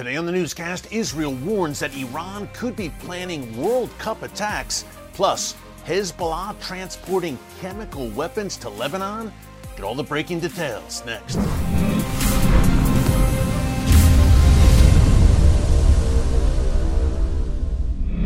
Today on the newscast, Israel warns that Iran could be planning World Cup attacks. Plus, Hezbollah transporting chemical weapons to Lebanon? Get all the breaking details next.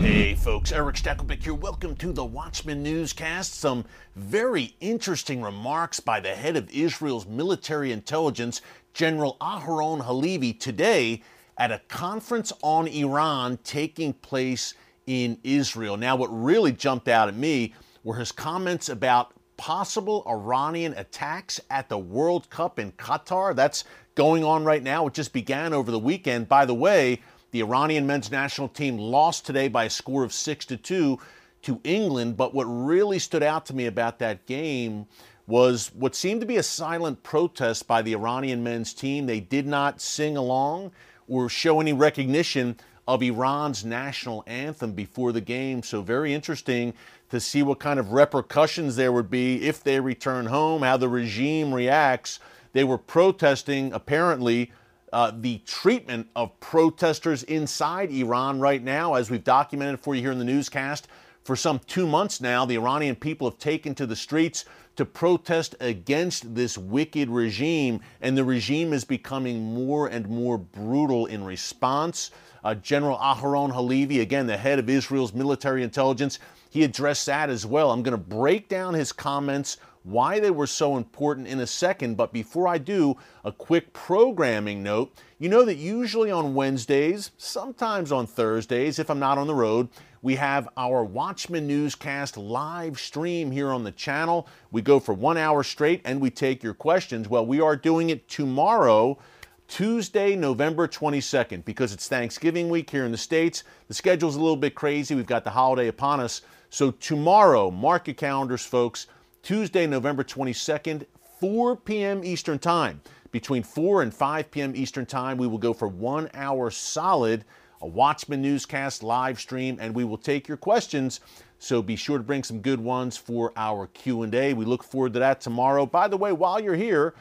Hey folks, Erick Stakelbeck here. Welcome to the Watchman Newscast. Some very interesting remarks by the head of Israel's military intelligence, General Aharon Haliva, today at a conference on Iran taking place in Israel. Now, what really jumped out at me were his comments about possible Iranian attacks at the World Cup in Qatar. That's going on right now. It just began over the weekend. By the way, the Iranian men's national team lost today by a score of 6 to 2 to England, but what really stood out to me about that game was what seemed to be a silent protest by the Iranian men's team. They did not sing along or show any recognition of Iran's national anthem before the game. So, very interesting to see what kind of repercussions there would be if they return home, how the regime reacts. They were protesting, apparently, uh, the treatment of protesters inside Iran right now, as we've documented for you here in the newscast. For some two months now, the Iranian people have taken to the streets to protest against this wicked regime, and the regime is becoming more and more brutal in response. Uh, General Aharon Haliva, again, the head of Israel's military intelligence, he addressed that as well. I'm going to break down his comments why they were so important in a second. But before I do, a quick programming note. You know that usually on Wednesdays, sometimes on Thursdays, if I'm not on the road, we have our Watchman Newscast live stream here on the channel. We go for one hour straight and we take your questions. Well, we are doing it tomorrow. Tuesday, November 22nd, because it's Thanksgiving week here in the States. The schedule's a little bit crazy. We've got the holiday upon us. So, tomorrow, mark your calendars, folks. Tuesday, November 22nd, 4 p.m. Eastern Time. Between 4 and 5 p.m. Eastern Time, we will go for one hour solid, a Watchman newscast live stream, and we will take your questions. So be sure to bring some good ones for our Q&A. We look forward to that tomorrow. By the way, while you're here,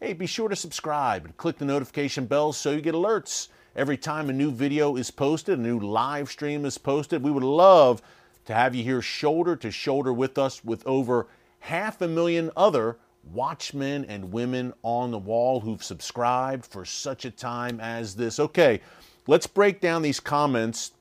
hey, be sure to subscribe and click the notification bell so you get alerts every time a new video is posted, a new live stream is posted. We would love to have you here shoulder to shoulder with us with over half a million other watchmen and women on the wall who've subscribed for such a time as this. Okay, let's break down these comments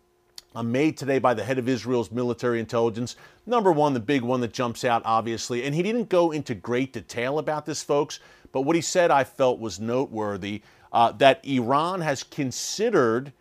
uh, made today by the head of Israel's military intelligence. Number one, the big one that jumps out, obviously, and he didn't go into great detail about this, folks, but what he said I felt was noteworthy uh, that Iran has considered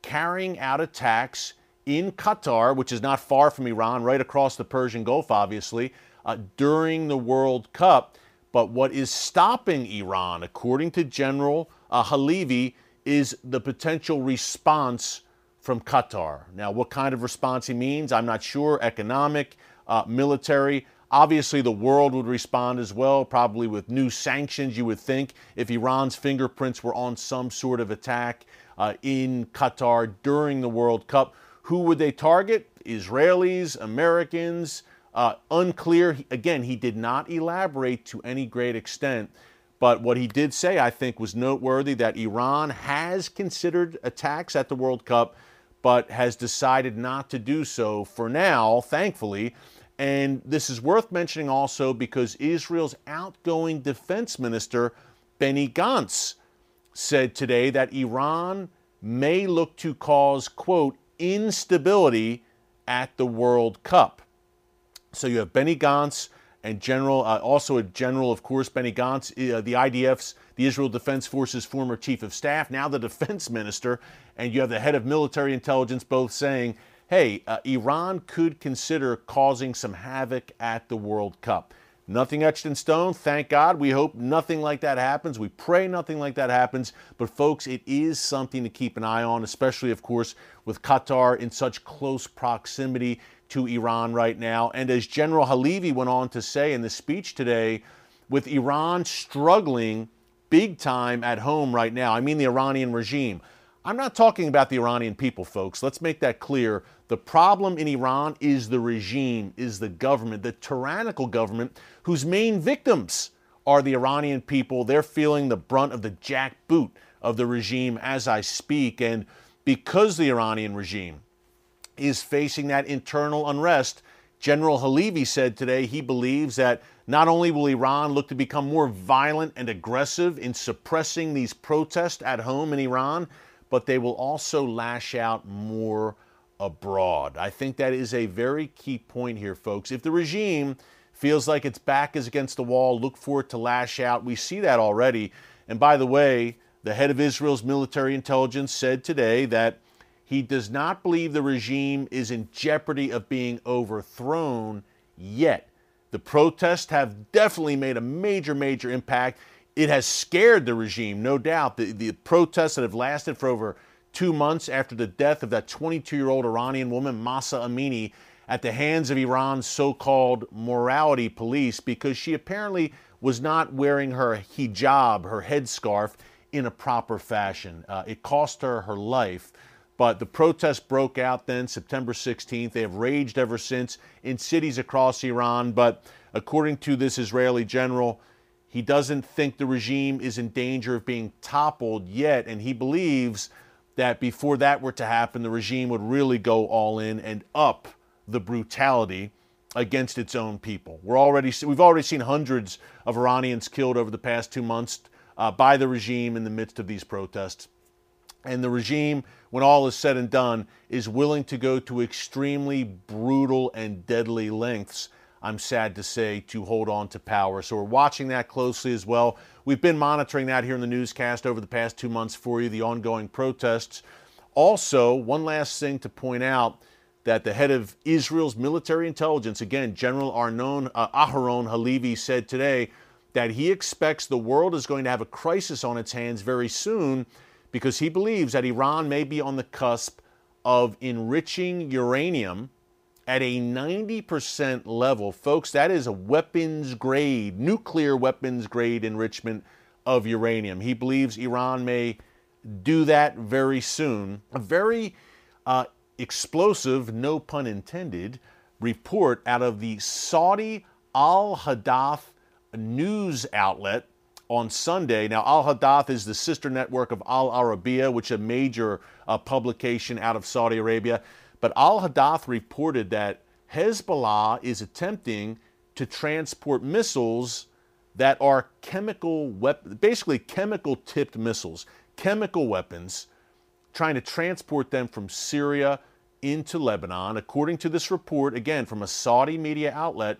carrying out attacks in Qatar, which is not far from Iran, right across the Persian Gulf, obviously uh, during the World Cup. But what is stopping Iran, according to General uh, Haliva, is the potential response from Qatar. Now, what kind of response he means, I'm not sure. Economic, uh, military. Obviously, the world would respond as well, probably with new sanctions, you would think, if Iran's fingerprints were on some sort of attack uh, in Qatar during the World Cup. Who would they target? Israelis, Americans, uh, unclear. Again, he did not elaborate to any great extent. But what he did say, I think, was noteworthy that Iran has considered attacks at the World Cup, but has decided not to do so for now, thankfully. And this is worth mentioning also because Israel's outgoing defense minister, Benny Gantz, said today that Iran may look to cause, quote, instability at the World Cup. So you have Benny Gantz and General, uh, also a general, of course, Benny Gantz, uh, the IDF's, the Israel Defense Forces former chief of staff, now the defense minister, and you have the head of military intelligence both saying, hey, uh, Iran could consider causing some havoc at the World Cup. Nothing etched in stone, thank God. We hope nothing like that happens. We pray nothing like that happens. But, folks, it is something to keep an eye on, especially, of course, with Qatar in such close proximity to Iran right now. And as General Haliva went on to say in the speech today, with Iran struggling big time at home right now, I mean the Iranian regime. I'm not talking about the Iranian people, folks. Let's make that clear. The problem in Iran is the regime, is the government, the tyrannical government whose main victims are the Iranian people. They're feeling the brunt of the jackboot of the regime as I speak. And because the Iranian regime is facing that internal unrest, General Haliva said today he believes that not only will Iran look to become more violent and aggressive in suppressing these protests at home in Iran, but they will also lash out more abroad. I think that is a very key point here, folks. If the regime feels like its back is against the wall, look for it to lash out. We see that already. And by the way, the head of Israel's military intelligence said today that he does not believe the regime is in jeopardy of being overthrown yet. The protests have definitely made a major, major impact. It has scared the regime, no doubt. The, the protests that have lasted for over two months after the death of that 22 year old Iranian woman, Mahsa Amini, at the hands of Iran's so called morality police because she apparently was not wearing her hijab, her headscarf, in a proper fashion. Uh, it cost her her life. But the protests broke out then, September 16th. They have raged ever since in cities across Iran. But according to this Israeli general, he doesn't think the regime is in danger of being toppled yet. And he believes that before that were to happen, the regime would really go all in and up the brutality against its own people. We're already we've already seen hundreds of Iranians killed over the past two months uh, by the regime in the midst of these protests. And the regime, when all is said and done, is willing to go to extremely brutal and deadly lengths, I'm sad to say, to hold on to power. So we're watching that closely as well. We've been monitoring that here in the newscast over the past two months for you, the ongoing protests. Also, one last thing to point out that the head of Israel's military intelligence, again, General Arnon uh, Aharon Haliva, said today that he expects the world is going to have a crisis on its hands very soon because he believes that Iran may be on the cusp of enriching uranium at a 90% level. Folks, that is a weapons grade, nuclear weapons grade enrichment of uranium. He believes Iran may do that very soon. A very uh, explosive, no pun intended, report out of the Saudi Al Hadath news outlet on Sunday. Now, Al Hadath is the sister network of Al Arabiya, which is a major uh, publication out of Saudi Arabia. But Al Hadath reported that Hezbollah is attempting to transport missiles that are chemical basically chemical tipped missiles, chemical weapons, trying to transport them from Syria into Lebanon. According to this report, again from a Saudi media outlet,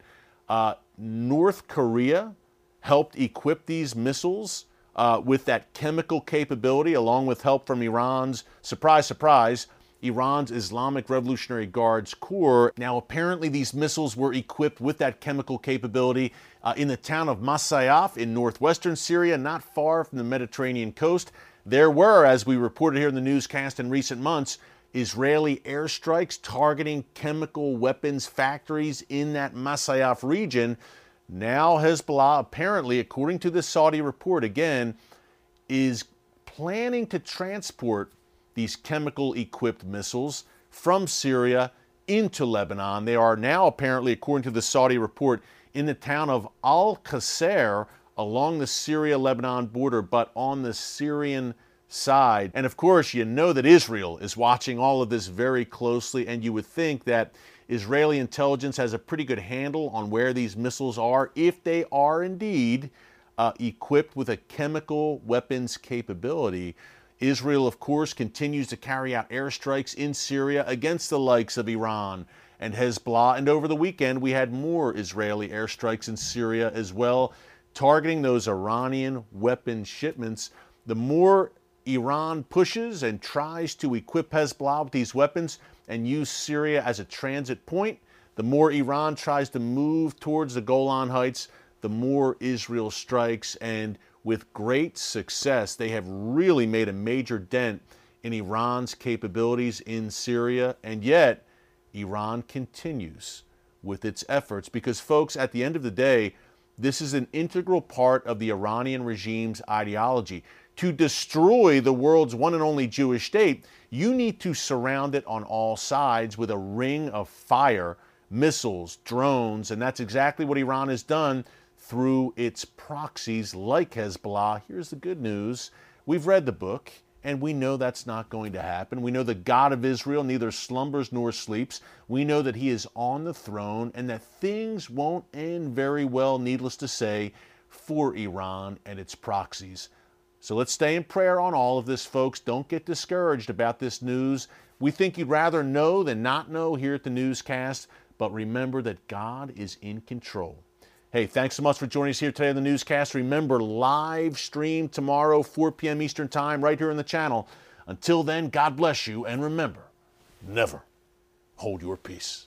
uh, North Korea helped equip these missiles uh, with that chemical capability, along with help from Iran's, surprise, surprise, Iran's Islamic Revolutionary Guards Corps. Now, apparently, these missiles were equipped with that chemical capability uh, in the town of Masyaf in northwestern Syria, not far from the Mediterranean coast. There were, as we reported here in the newscast in recent months, Israeli airstrikes targeting chemical weapons factories in that Masyaf region. Now, Hezbollah, apparently, according to the Saudi report, again, is planning to transport these chemical equipped missiles from Syria into Lebanon. They are now, apparently, according to the Saudi report, in the town of Al Qasr along the Syria Lebanon border, but on the Syrian side. And of course, you know that Israel is watching all of this very closely, and you would think that Israeli intelligence has a pretty good handle on where these missiles are, if they are indeed uh, equipped with a chemical weapons capability. Israel, of course, continues to carry out airstrikes in Syria against the likes of Iran and Hezbollah. And over the weekend, we had more Israeli airstrikes in Syria as well, targeting those Iranian weapon shipments. The more Iran pushes and tries to equip Hezbollah with these weapons and use Syria as a transit point, the more Iran tries to move towards the Golan Heights, the more Israel strikes. And with great success, they have really made a major dent in Iran's capabilities in Syria. And yet, Iran continues with its efforts because, folks, at the end of the day, this is an integral part of the Iranian regime's ideology to destroy the world's one and only Jewish state, you need to surround it on all sides with a ring of fire, missiles, drones, and that's exactly what Iran has done through its proxies like Hezbollah. Here's the good news We've read the book, and we know that's not going to happen. We know the God of Israel neither slumbers nor sleeps. We know that He is on the throne and that things won't end very well, needless to say, for Iran and its proxies. So let's stay in prayer on all of this, folks. Don't get discouraged about this news. We think you'd rather know than not know here at the newscast, but remember that God is in control. Hey, thanks so much for joining us here today on the newscast. Remember, live stream tomorrow, 4 p.m. Eastern Time, right here on the channel. Until then, God bless you, and remember, never hold your peace.